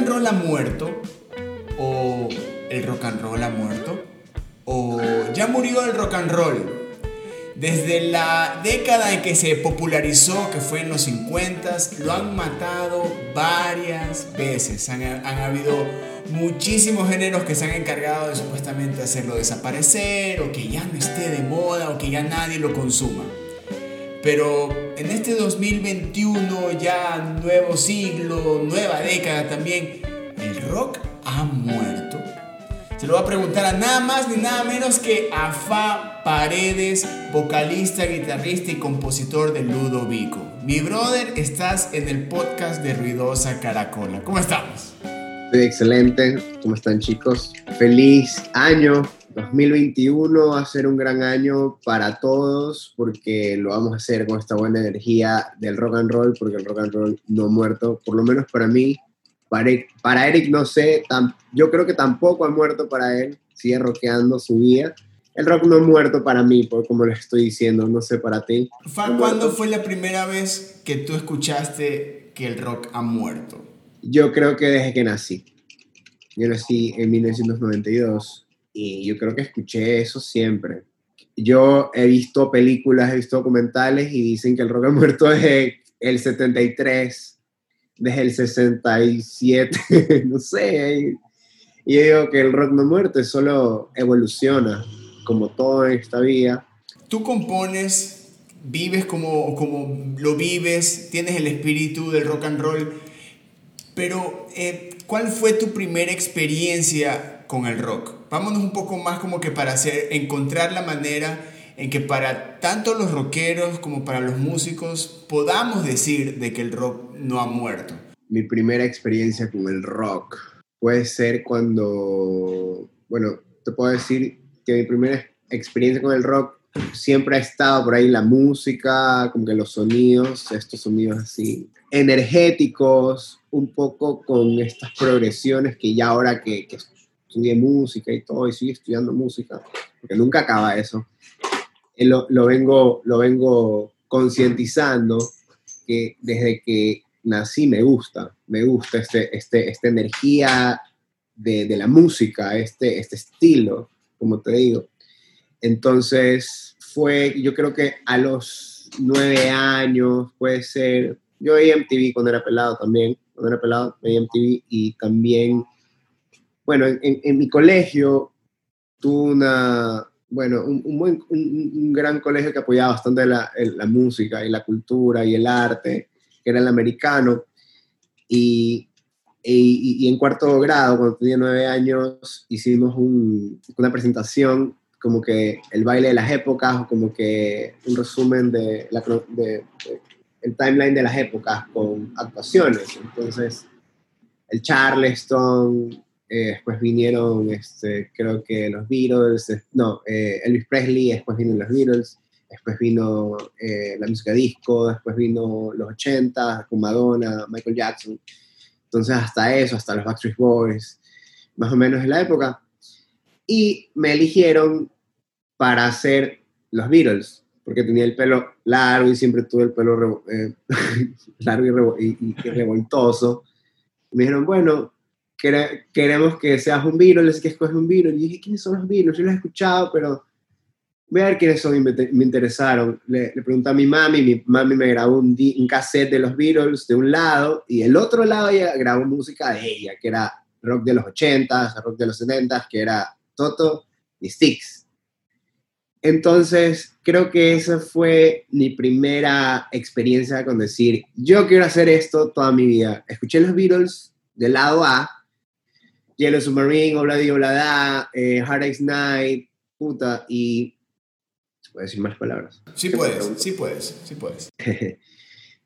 and roll ha muerto? ¿O el rock and roll ha muerto? ¿O ya murió el rock and roll? Desde la década en que se popularizó, que fue en los 50, lo han matado varias veces. Han, han, habido muchísimos géneros que se han encargado de supuestamente hacerlo desaparecer, o que ya no esté de moda, o que ya nadie lo consuma. Pero en este 2021, ya nuevo siglo, nueva década también, el rock ha muerto. Se lo voy a preguntar a nada más ni nada menos que a Paredes, vocalista, guitarrista y compositor de Ludovico. Mi brother, estás en el podcast de Ruidosa Caracola. ¿Cómo estamos? Excelente. ¿Cómo están chicos? Feliz año 2021 va a ser un gran año para todos porque lo vamos a hacer con esta buena energía del rock and roll, porque el rock and roll no ha muerto, por lo menos para mí. Para, para Eric no sé, yo creo que tampoco ha muerto para él, sigue rockeando su vida. El rock no ha muerto para mí, por como lo estoy diciendo, no sé para ti. ¿Cuándo fue la primera vez que tú escuchaste que el rock ha muerto? Yo creo que desde que nací. Yo nací en 1992 y yo creo que escuché eso siempre. Yo he visto películas, he visto documentales y dicen que el rock ha muerto desde el 73, desde el 67, no sé. Y yo digo que el rock no ha muerto, solo evoluciona, como todo en esta vida. Tú compones, vives como, como lo vives, tienes el espíritu del rock and roll, pero eh, ¿cuál fue tu primera experiencia con el rock? Vámonos un poco más como que para hacer, encontrar la manera en que para tanto los rockeros como para los músicos podamos decir de que el rock no ha muerto. Mi primera experiencia con el rock puede ser cuando, bueno, te puedo decir que mi primera experiencia con el rock siempre ha estado por ahí la música, como que los sonidos, estos sonidos así energéticos, un poco con estas progresiones que ya ahora que, que estudié música y todo, y sigo estudiando música, porque nunca acaba eso. Eh, lo, lo vengo, lo vengo concientizando que desde que nací me gusta, me gusta este, este, esta energía de, de, la música, este, este estilo, como te digo. Entonces fue, yo creo que a los nueve años, puede ser, yo veía MTV cuando era pelado también, cuando era pelado veía MTV y también bueno, en, mi colegio tuve una, bueno, un, buen, un, gran colegio que apoyaba bastante la, la, música y la cultura y el arte, que era el americano. Y, y, en cuarto grado, cuando tenía nueve años, hicimos una presentación como que el baile de las épocas, o como que un resumen de, la, de, el timeline de las épocas con actuaciones. Entonces, el Charleston, eh, después vinieron, este, creo que los Beatles, no, eh, Elvis Presley, después vinieron los Beatles, después vino eh, la música disco, después vino los 80 con Madonna, Michael Jackson. Entonces hasta eso, hasta los Backstreet Boys, más o menos en la época. Y me eligieron para hacer los Beatles, porque tenía el pelo largo y siempre tuve el pelo largo y, y, y revoltoso. Me dijeron, bueno, queremos que seas un Beatles, que escoges un Beatles. Y dije, ¿quiénes son los Beatles? Yo los he escuchado, pero ver quiénes son y me, interesaron. Le, le, pregunté a mi mami, mi mami me grabó un, un, cassette de los Beatles de un lado y el otro lado ella grabó música de ella, que era rock de los 80s, rock de los 70s, que era Toto y Styx. Entonces, creo que esa fue mi primera experiencia con decir, yo quiero hacer esto toda mi vida. Escuché los Beatles del lado A Yellow Submarine, Obladi Oblada, eh, Hard Ice Night, puta, y... ¿Se puede decir más palabras? Sí puedes, sí puedes, sí puedes.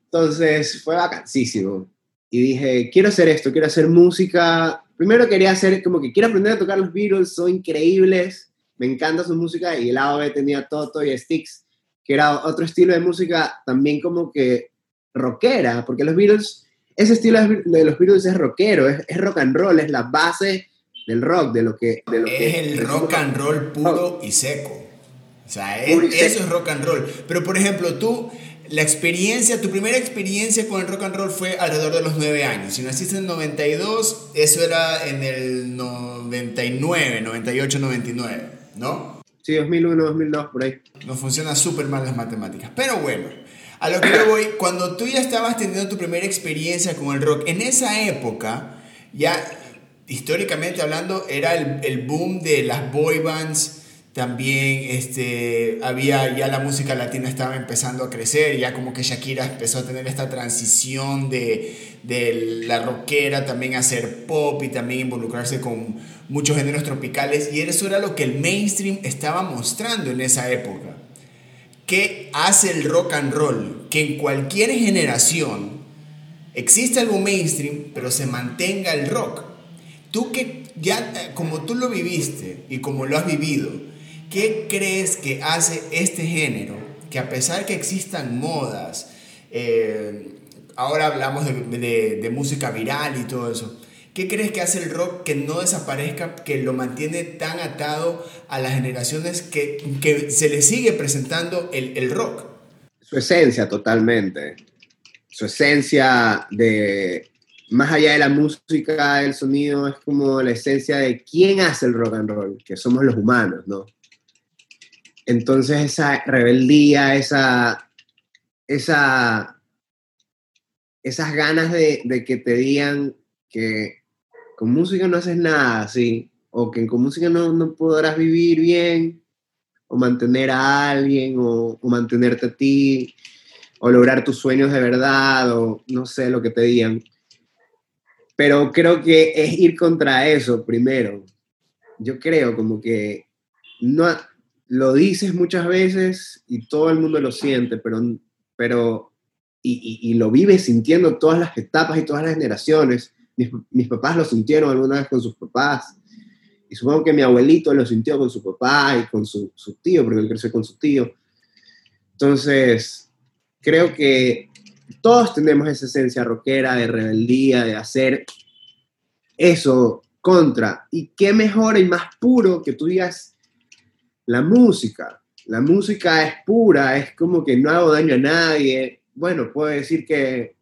Entonces fue vacancísimo. Y dije, quiero hacer esto, quiero hacer música. Primero quería hacer como que quiero aprender a tocar los Beatles, son increíbles, me encanta su música. Y el lado B tenía Toto y Sticks, que era otro estilo de música también como que rockera, porque los Beatles ese estilo de los Beatles es rockero, es, rock and roll, es la base del rock, de lo que... es el rock and roll puro y seco. O sea, eso es rock and roll. Pero por ejemplo, tú, la experiencia, tu primera experiencia con el rock and roll fue alrededor de los 9 años. Si naciste en el 92, eso era en el 99, 98, 99, ¿no? Sí, 2001, 2002, por ahí. Nos funciona súper mal las matemáticas. Pero bueno, a lo que yo voy, cuando tú ya estabas teniendo tu primera experiencia con el rock, en esa época, ya históricamente hablando, era el, el boom de las boy bands también este, había ya la música latina estaba empezando a crecer, ya como que Shakira empezó a tener esta transición de, de la rockera también a ser pop y también involucrarse con muchos géneros tropicales y eso era lo que el mainstream estaba mostrando en esa época. ¿Qué hace el rock and roll? Que en cualquier generación existe algo mainstream, pero se mantenga el rock. Tú que ya, como tú lo viviste y como lo has vivido, ¿Qué crees que hace este género? Que a pesar que existan modas, eh, ahora hablamos de, música viral y todo eso, ¿qué crees que hace el rock que no desaparezca, que lo mantiene tan atado a las generaciones que, que se le sigue presentando el, el rock? Su esencia totalmente. Su esencia de, más allá de la música, el sonido, es como la esencia de quién hace el rock and roll, que somos los humanos, ¿no? Entonces esa rebeldía, esa, esa, esas ganas de, que te digan que con música no haces nada, ¿sí? O que con música no, no podrás vivir bien, o mantener a alguien, o, o, mantenerte a ti, o lograr tus sueños de verdad, o no sé lo que te digan. Pero creo que es ir contra eso primero. Yo creo como que no, lo dices muchas veces y todo el mundo lo siente, pero, pero y, lo vives sintiendo todas las etapas y todas las generaciones. Mis, papás lo sintieron alguna vez con sus papás, y supongo que mi abuelito lo sintió con su papá y con su, su tío, porque él creció con su tío. Entonces, creo que todos tenemos esa esencia rockera de rebeldía, de hacer eso contra. Y qué mejor y más puro que tú digas, la música. La música es pura, es como que no hago daño a nadie. Bueno, puedo decir que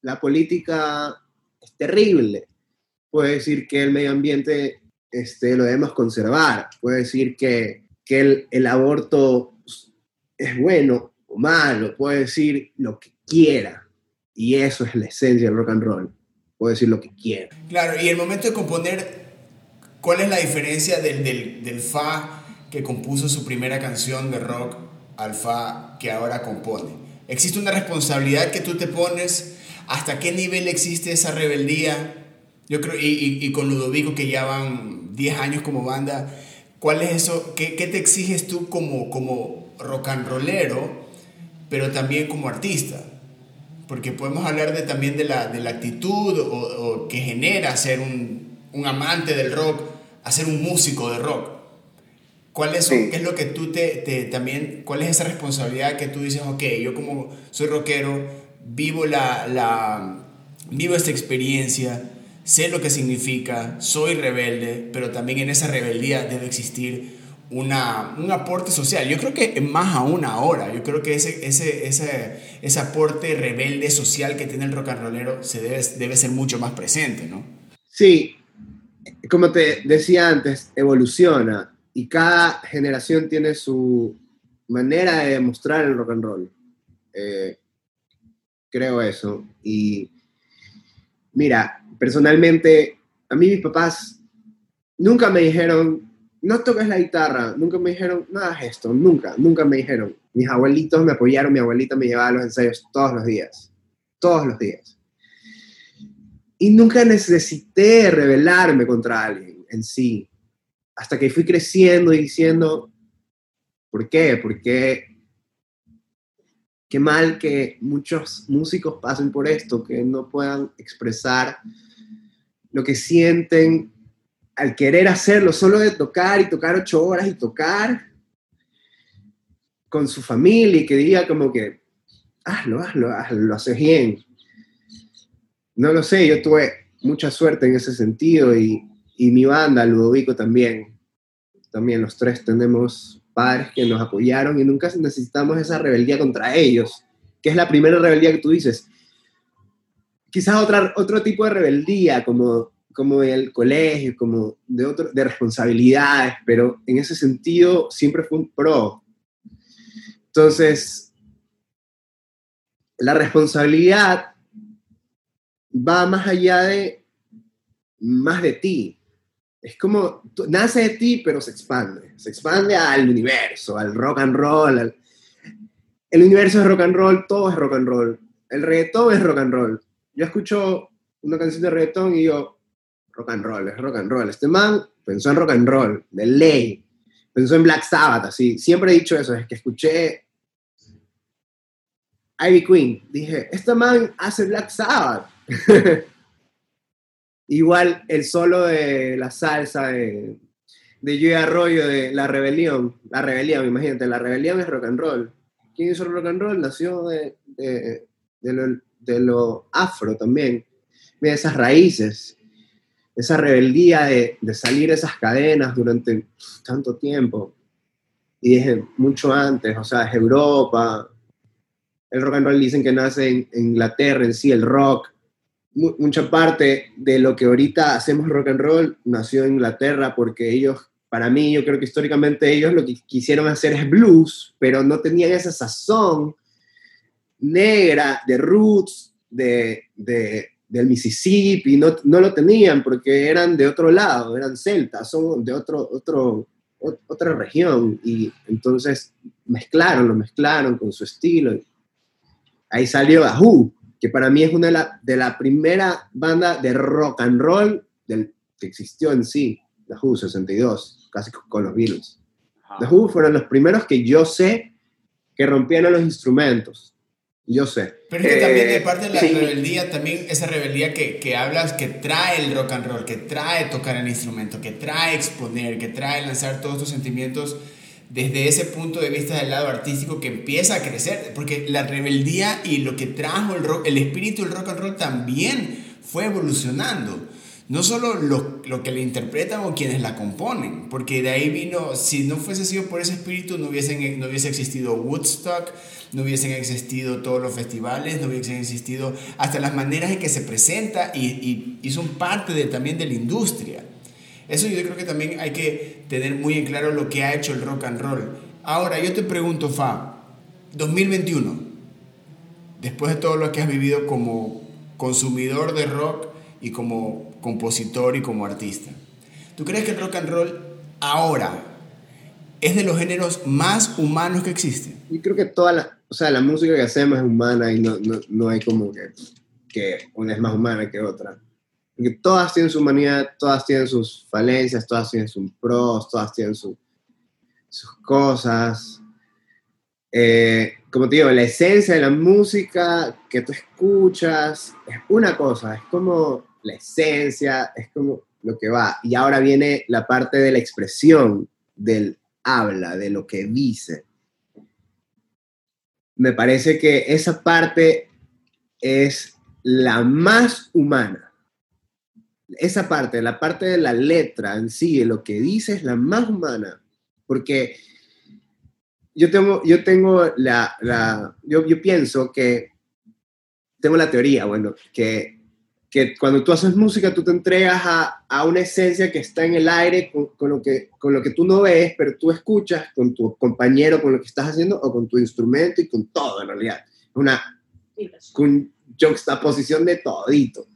la política es terrible. Puedo decir que el medio ambiente este, lo debemos conservar. Puedo decir que, que el, el aborto es bueno o malo. Puedo decir lo que quiera. Y eso es la esencia del rock and roll. Puedo decir lo que quiera. Claro, y el momento de componer ¿Cuál es la diferencia del, del, del, Fa que compuso su primera canción de rock al Fa que ahora compone? ¿Existe una responsabilidad que tú te pones? ¿Hasta qué nivel existe esa rebeldía? Yo creo, y, y, con Ludovico, que ya van 10 años como banda, ¿cuál es eso? ¿Qué, qué te exiges tú como, como rock and rollero, pero también como artista? Porque podemos hablar de, también de la, de la actitud o, o que genera ser un, un amante del rock, a ser un músico de rock. ¿Cuál es, ¿Qué es lo que tú te, también, cuál es esa responsabilidad que tú dices, ok, yo como soy rockero, vivo, la, la, vivo esta experiencia, sé lo que significa, soy rebelde, pero también en esa rebeldía debe existir una, un aporte social. Yo creo que más aún ahora, yo creo que ese, ese, ese, ese aporte rebelde social que tiene el rock and rollero se debe, debe ser mucho más presente, ¿no? Sí, como te decía antes, evoluciona y cada generación tiene su manera de demostrar el rock and roll. Eh, creo eso. Y mira, personalmente, a mí mis papás nunca me dijeron, no toques la guitarra, nunca me dijeron, nada es esto, nunca, nunca me dijeron. Mis abuelitos me apoyaron, mi abuelita me llevaba a los ensayos todos los días, todos los días. Y nunca necesité rebelarme contra alguien en sí, hasta que fui creciendo y diciendo, ¿por qué? Porque qué mal que muchos músicos pasen por esto, que no puedan expresar lo que sienten al querer hacerlo, solo de tocar y tocar ocho horas y tocar con su familia y que diga como que, hazlo, hazlo, hazlo, lo haces bien no lo sé, yo tuve mucha suerte en ese sentido y, mi banda, Ludovico también. También los tres tenemos padres que nos apoyaron y nunca necesitamos esa rebeldía contra ellos, que es la primera rebeldía que tú dices. Quizás otra, otro tipo de rebeldía, como, como el colegio, como de, otro, de responsabilidades, pero en ese sentido siempre fue un pro. Entonces, la responsabilidad va más allá de más de ti. Es como, nace de ti, pero se expande. Se expande al universo, al rock and roll. El universo es rock and roll, todo es rock and roll. El reggaetón es rock and roll. Yo escucho una canción de reggaetón y digo, rock and roll, es rock and roll. Este man pensó en rock and roll, de ley. Pensó en Black Sabbath, así. Siempre he dicho eso, es que escuché Ivy Queen. Dije, este man hace Black Sabbath. Igual el solo de la salsa de, de Joey Arroyo de La Rebelión. La Rebelión, imagínate, La Rebelión es rock and roll. ¿Quién hizo rock and roll? Nació de, de, de, lo, afro también. Mira esas raíces, esa rebeldía de, de salir esas cadenas durante tanto tiempo. Y desde mucho antes, o sea, es Europa. El rock and roll dicen que nace en Inglaterra en sí, el rock mucha parte de lo que ahorita hacemos rock and roll nació en Inglaterra porque ellos, para mí, yo creo que históricamente ellos lo que quisieron hacer es blues, pero no tenían esa sazón negra de roots de, del Mississippi, no, no lo tenían porque eran de otro lado, eran celtas, son de otro, otro, otra región y entonces mezclaron, lo mezclaron con su estilo. Ahí salió a Who, que para mí es una de la, de la primera banda de rock and roll del, que existió en sí, The Who 62, casi con los Beatles. The Who fueron los primeros que yo sé que rompían los instrumentos. Yo sé. Pero es que también de eh, parte de la rebeldía, también esa rebeldía que, que, hablas, que trae el rock and roll, que trae tocar el instrumento, que trae exponer, que trae lanzar todos tus sentimientos desde ese punto de vista del lado artístico que empieza a crecer, porque la rebeldía y lo que trajo el rock, el espíritu del rock and roll también fue evolucionando. No solo lo, lo, que le interpretan o quienes la componen, porque de ahí vino, si no fuese sido por ese espíritu, no, hubiesen, no hubiese existido Woodstock, no hubiesen existido todos los festivales, no hubiesen existido hasta las maneras en que se presenta y, y son parte de, también de la industria. Eso yo creo que también hay que tener muy en claro lo que ha hecho el rock and roll. Ahora, yo te pregunto, Fa, 2021, después de todo lo que has vivido como consumidor de rock y como compositor y como artista, ¿tú crees que el rock and roll ahora es de los géneros más humanos que existen? Yo creo que toda la, o sea, la música que hacemos es humana y no, no, no hay como que, que una es más humana que otra porque todas tienen su humanidad, todas tienen sus falencias, todas tienen sus pros, todas tienen sus cosas. Eh, como te digo, la esencia de la música que tú escuchas es una cosa, es como la esencia, es como lo que va. Y ahora viene la parte de la expresión, del habla, de lo que dice. Me parece que esa parte es la más humana esa parte, la parte de la letra en sí, de lo que dice, es la más humana. Porque yo tengo, yo tengo la, la yo, yo, pienso que, tengo la teoría, bueno, que, que cuando tú haces música, tú te entregas a, a una esencia que está en el aire con, con, lo que, con lo que tú no ves, pero tú escuchas con tu compañero, con lo que estás haciendo, o con tu instrumento y con todo, en realidad. Una con juxtaposición de todito.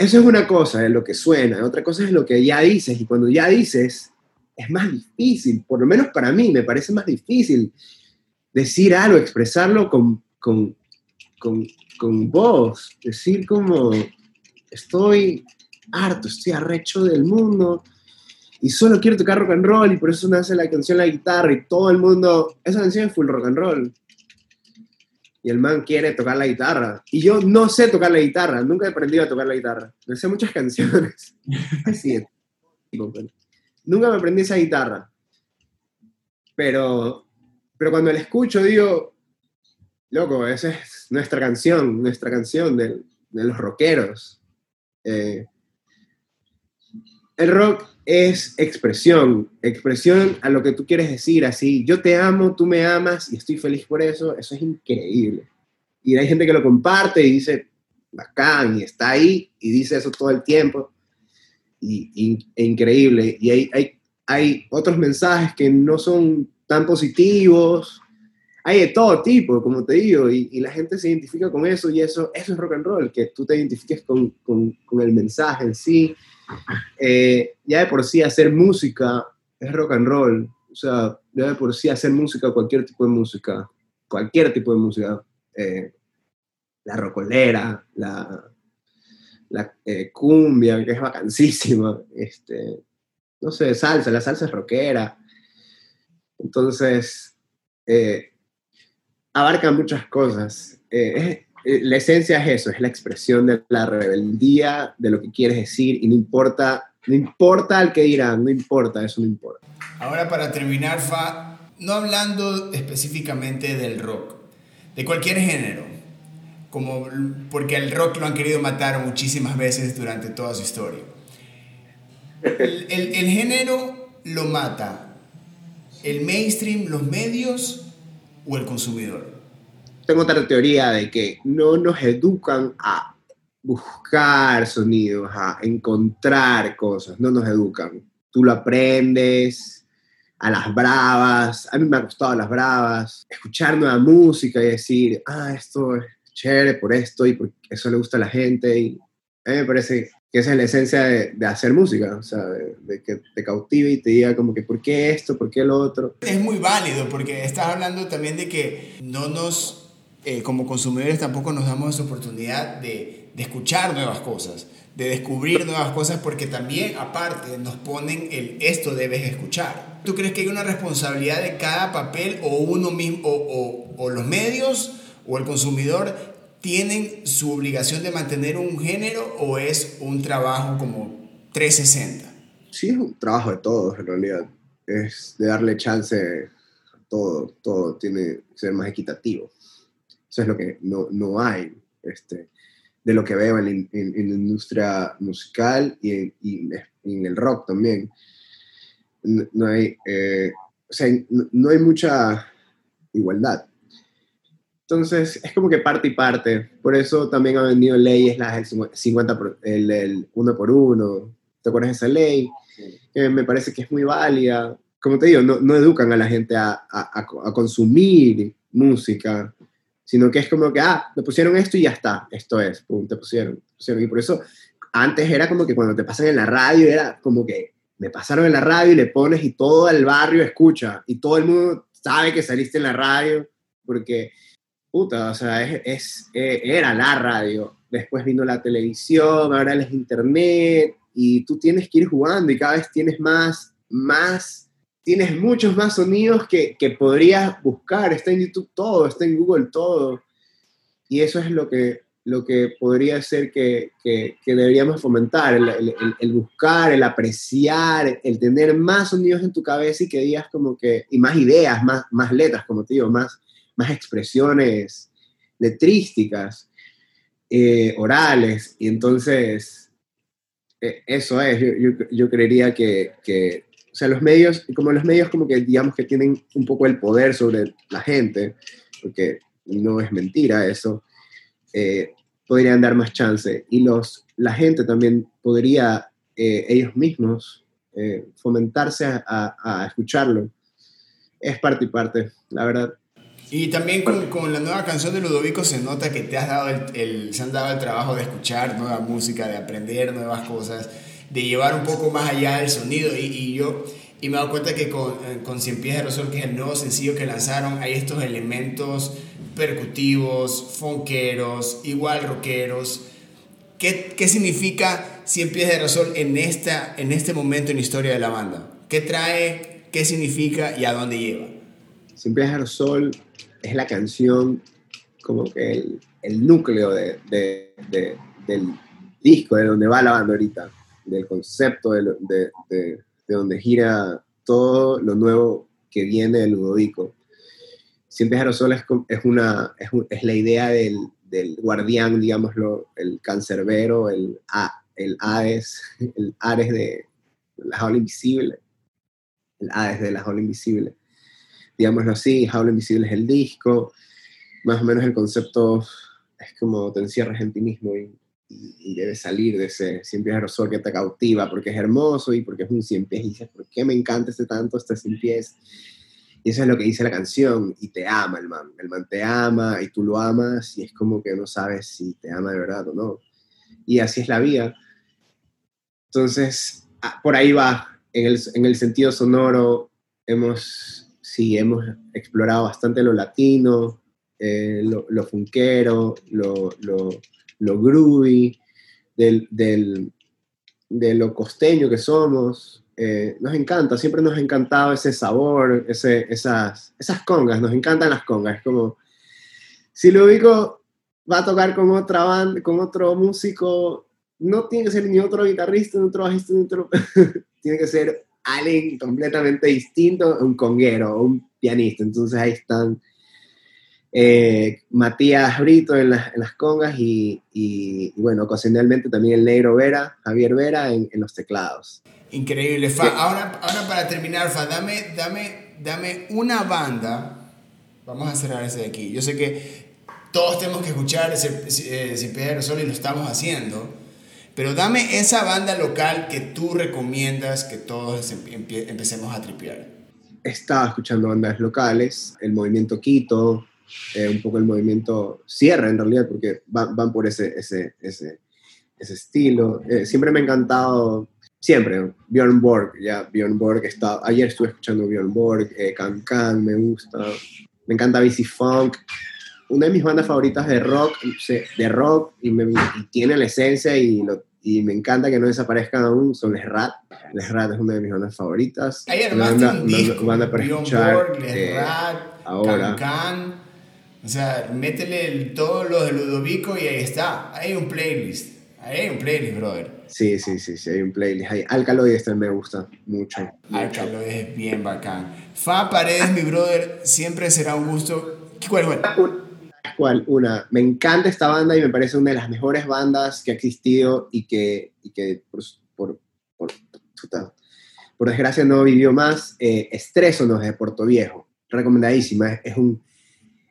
Eso es una cosa, es lo que suena, otra cosa es lo que ya dices, y cuando ya dices, es más difícil, por lo menos para mí me parece más difícil decir algo, expresarlo con, con, con, con voz, decir como, estoy harto, estoy arrecho del mundo, y solo quiero tocar rock and roll, y por eso nace la canción La Guitarra, y todo el mundo, esa canción es full rock and roll, y el man quiere tocar la guitarra. Y yo no sé tocar la guitarra, nunca he aprendido a tocar la guitarra. Me sé muchas canciones. Así Nunca me aprendí esa guitarra. Pero, pero cuando la escucho digo, loco, esa es nuestra canción, nuestra canción de, de los rockeros. Eh, el rock es expresión, expresión a lo que tú quieres decir, así, yo te amo, tú me amas y estoy feliz por eso, eso es increíble. Y hay gente que lo comparte y dice, bacán, y está ahí y dice eso todo el tiempo, y, e increíble. Y hay, hay, hay otros mensajes que no son tan positivos, hay de todo tipo, como te digo, y, la gente se identifica con eso y eso, eso es rock and roll, que tú te identifiques con, con, con el mensaje en sí. Eh, ya de por sí hacer música es rock and roll, o sea, ya de por sí hacer música, cualquier tipo de música, cualquier tipo de música, eh, la rocolera, la, la eh, cumbia, que es vacancísima, este, no sé, salsa, la salsa es rockera. Entonces, abarca muchas cosas. La esencia es eso, es la expresión de la rebeldía, de lo que quieres decir y no importa, no importa el que dirán, no importa, eso no importa. Ahora para terminar, Fa, no hablando específicamente del rock, de cualquier género, como, porque el rock lo han querido matar muchísimas veces durante toda su historia. El género lo mata el mainstream, los medios o el consumidor tengo otra teoría de que no nos educan a buscar sonidos, a encontrar cosas, no nos educan. Tú lo aprendes a las bravas, a mí me ha costado las bravas, escuchar nueva música y decir, ah, esto es chévere por esto y porque eso le gusta a la gente. Y a mí me parece que esa es la esencia de, hacer música, o sea, de, que te cautive y te diga como que, ¿por qué esto? ¿Por qué lo otro? Es muy válido porque estás hablando también de que no nos eh, como consumidores tampoco nos damos esa oportunidad de, de, escuchar nuevas cosas, de descubrir nuevas cosas, porque también aparte nos ponen el esto debes escuchar. ¿Tú crees que hay una responsabilidad de cada papel o uno mismo, o, o, los medios o el consumidor tienen su obligación de mantener un género o es un trabajo como 360? Sí, es un trabajo de todos en realidad. Es de darle chance a todo, todo tiene que ser más equitativo. Eso es lo que no, no hay, este, de lo que veo en, en, la industria musical y en, en, el rock también. No, hay, eh, o sea, no, hay mucha igualdad. Entonces, es como que parte y parte. Por eso también han venido leyes, las 50 el, el, uno por uno. ¿Te acuerdas de esa ley? Que me parece que es muy válida. Como te digo, no, no educan a la gente a, a, a consumir música, sino que es como que, ah, me pusieron esto y ya está, esto es, pum, te pusieron, pusieron. Y por eso antes era como que cuando te pasan en la radio era como que me pasaron en la radio y le pones y todo el barrio escucha y todo el mundo sabe que saliste en la radio porque, puta, o sea, es, es eh, era la radio. Después vino la televisión, ahora es internet y tú tienes que ir jugando y cada vez tienes más, más tienes muchos más sonidos que, que, podrías buscar. Está en YouTube todo, está en Google todo. Y eso es lo que, lo que podría ser que, que, deberíamos fomentar, el, buscar, el apreciar, el tener más sonidos en tu cabeza y que digas como que, y más ideas, más, más letras, como te más, más expresiones letrísticas, eh, orales. Y entonces, eh, eso es, yo, yo, yo creería que, que o sea, los medios, como los medios como que digamos que tienen un poco el poder sobre la gente, porque no es mentira eso, eh, podrían dar más chance. Y los, la gente también podría eh, ellos mismos eh, fomentarse a, a, escucharlo. Es parte y parte, la verdad. Y también con, con, la nueva canción de Ludovico se nota que te has dado el, el, se han dado el trabajo de escuchar nueva música, de aprender nuevas cosas de llevar un poco más allá del sonido. Y, y yo y me he dado cuenta que con, eh, con Cien Pies de Razón, que es el nuevo sencillo que lanzaron, hay estos elementos percutivos, fonqueros, igual rockeros. ¿Qué, ¿Qué, significa Cien Pies de Razón en, esta, en este momento en la historia de la banda? ¿Qué trae? ¿Qué significa y a dónde lleva? Cien Pies de Razón es la canción como que el, el núcleo de, de, del disco, de donde va la banda ahorita del concepto de, de, de, donde gira todo lo nuevo que viene del Ludovico. Siempre Aerosol es, es, una, es, es la idea del, del, guardián, digámoslo, el cancerbero, el, el Ares, el Ares de, la jaula invisible, el A es de la jaula invisible, digámoslo así, jaula invisible es el disco, más o menos el concepto es como te encierras en ti mismo y, y, debes salir de ese cien pies aerosol que te cautiva porque es hermoso y porque es un cien pies y dices, ¿por qué me encanta este tanto, este cien pies? Y eso es lo que dice la canción, y te ama el man, el man te ama y tú lo amas y es como que no sabes si te ama de verdad o no. Y así es la vida. Entonces, por ahí va, en el, en el sentido sonoro, hemos, sí, hemos explorado bastante lo latino, eh, lo, lo, lo, lo groovy, del, del, de lo costeño que somos. Eh, nos encanta, siempre nos ha encantado ese sabor, ese, esas, esas congas, nos encantan las congas. Como, si lo ubico va a tocar con otra banda, con otro músico, no tiene que ser ni otro guitarrista, ni otro bajista, ni otro... tiene que ser alguien completamente distinto, un conguero, un pianista. Entonces ahí están eh, Matías Brito en, las congas y, bueno, ocasionalmente también el negro Vera, Javier Vera en, los teclados. Increíble, Fa. Ahora, ahora para terminar, Fa, dame, dame, dame una banda. Vamos a cerrar ese de aquí. Yo sé que todos tenemos que escuchar ese, ese Sol y lo estamos haciendo. Pero dame esa banda local que tú recomiendas que todos empecemos a tripear. Estaba escuchando bandas locales, el Movimiento Quito, eh, un poco el movimiento Sierra en realidad, porque van, van por ese, ese, ese, ese estilo. Eh, siempre me ha encantado, siempre, Bjorn Borg, ya Bjorn Borg, está, ayer estuve escuchando Bjorn Borg, eh, Can Can, me gusta, me encanta BC Funk, una de mis bandas favoritas de rock, de rock, y, me, tiene la esencia y, y me encanta que no desaparezcan aún, son Les Rat. Les Rat es una de mis bandas favoritas. Hay una banda, una banda para escuchar. Borg, Les Rat, ahora. Can Can. O sea, métele todo lo de Ludovico y ahí está. Hay un playlist. Ahí hay un playlist, brother. Sí, sí, sí, sí, hay un playlist. Hay Alcaloid este me gusta mucho. Alcaloid es bien bacán. Fa Paredes, mi brother, siempre será un gusto. ¿Cuál, cuál? ¿Cuál? Una. Me encanta esta banda y me parece una de las mejores bandas que ha existido y que, y que por, por, por, por desgracia no vivió más. Eh, Estrésonos de Puerto Viejo. Recomendadísima. Es, es un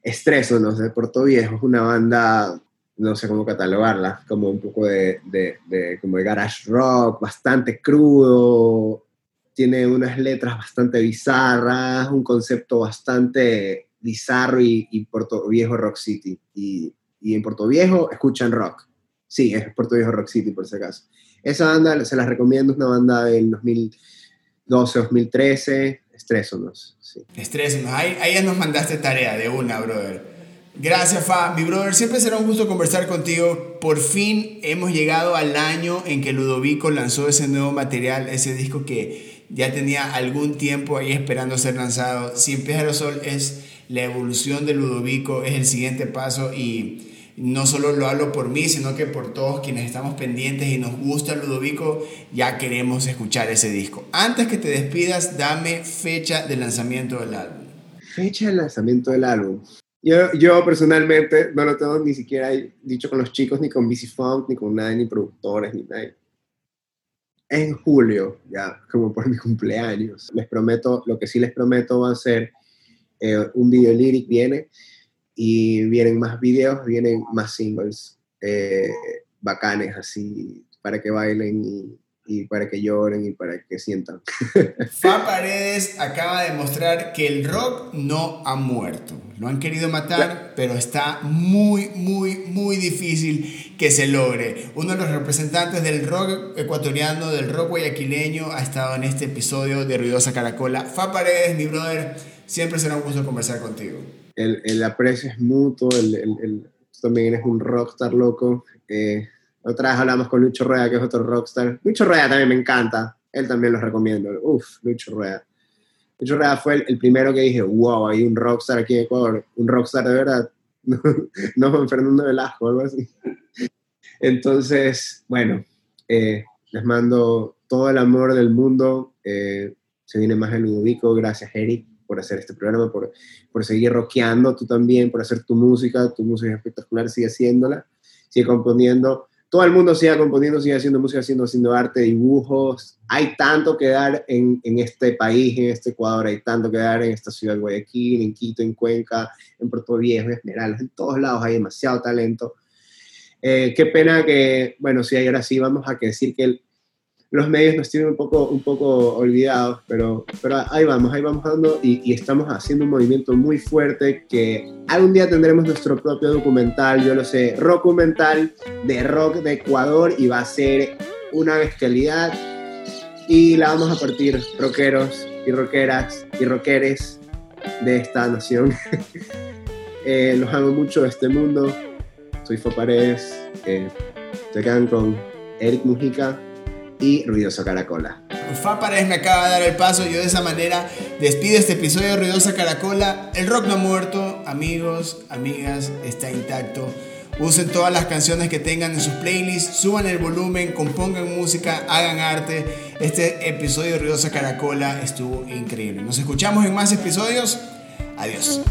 Estreso, no sé, Puerto Viejo es una banda, no sé cómo catalogarla, como un poco de, de, como de garage rock, bastante crudo, tiene unas letras bastante bizarras, un concepto bastante bizarro y, y Puerto Viejo Rock City. Y, y, en Puerto Viejo escuchan rock. Sí, es Puerto Viejo Rock City por si acaso. Esa banda se la recomiendo, es una banda del 2012, 2013, Estrésonos. Sí. Estrésonos. Ahí, ahí ya nos mandaste tarea de una, brother. Gracias, Fa. Mi brother, siempre será un gusto conversar contigo. Por fin hemos llegado al año en que Ludovico lanzó ese nuevo material, ese disco que ya tenía algún tiempo ahí esperando ser lanzado. Sin Pies Sol es la evolución de Ludovico, es el siguiente paso y no solo lo hablo por mí, sino que por todos quienes estamos pendientes y nos gusta Ludovico, ya queremos escuchar ese disco. Antes que te despidas, dame fecha de lanzamiento del álbum. Fecha de lanzamiento del álbum. Yo, yo personalmente no lo tengo ni siquiera dicho con los chicos, ni con BC Funk, ni con nadie, ni productores, ni nadie. En julio, ya como por mi cumpleaños. Les prometo, lo que sí les prometo va a ser eh, un video lyric viene y vienen más videos, vienen más singles eh, bacanes así para que bailen y, y, para que lloren y para que sientan. Fa Paredes acaba de mostrar que el rock no ha muerto. Lo han querido matar, pero está muy, muy, muy difícil que se logre. Uno de los representantes del rock ecuatoriano, del rock guayaquileño, ha estado en este episodio de Ruidosa Caracola. Fa Paredes, mi brother, siempre será un gusto conversar contigo el, el aprecio es mutuo, el, el, tú también eres un rockstar loco. Eh, otra vez hablamos con Lucho Rueda, que es otro rockstar. Lucho Rueda también me encanta, él también lo recomiendo. Uf, Lucho Rueda. Lucho Rueda fue el, primero que dije, wow, hay un rockstar aquí en Ecuador, un rockstar de verdad. No, no Fernando Velasco algo así. Entonces, bueno, eh, les mando todo el amor del mundo. Eh, se viene más el Ludovico, gracias Eric por hacer este programa, por, por seguir rockeando tú también, por hacer tu música, tu música espectacular, sigue haciéndola, sigue componiendo, todo el mundo siga componiendo, siga haciendo música, haciendo, haciendo arte, dibujos. Hay tanto que dar en, en, este país, en este Ecuador, hay tanto que dar en esta ciudad de Guayaquil, en Quito, en Cuenca, en Puerto Viejo, en Esmeraldas, en todos lados hay demasiado talento. Eh, qué pena que, bueno, sí, ahora sí vamos a decir que el, los medios nos tienen un poco, un poco olvidados, pero, pero ahí vamos, ahí vamos dando y, estamos haciendo un movimiento muy fuerte que algún día tendremos nuestro propio documental, yo lo sé, rockumental de rock de Ecuador y va a ser una bestialidad y la vamos a partir rockeros y rockeras y rockeres de esta nación. eh, los amo mucho de este mundo. Soy Fo Paredes. Eh, se quedan con Eric Mujica y Ruidosa Caracola. Fa Paredes me acaba de dar el paso, yo de esa manera despido este episodio de Ruidosa Caracola. El rock no ha muerto, amigos, amigas, está intacto. Usen todas las canciones que tengan en sus playlists, suban el volumen, compongan música, hagan arte. Este episodio de Ruidosa Caracola estuvo increíble. Nos escuchamos en más episodios. Adiós.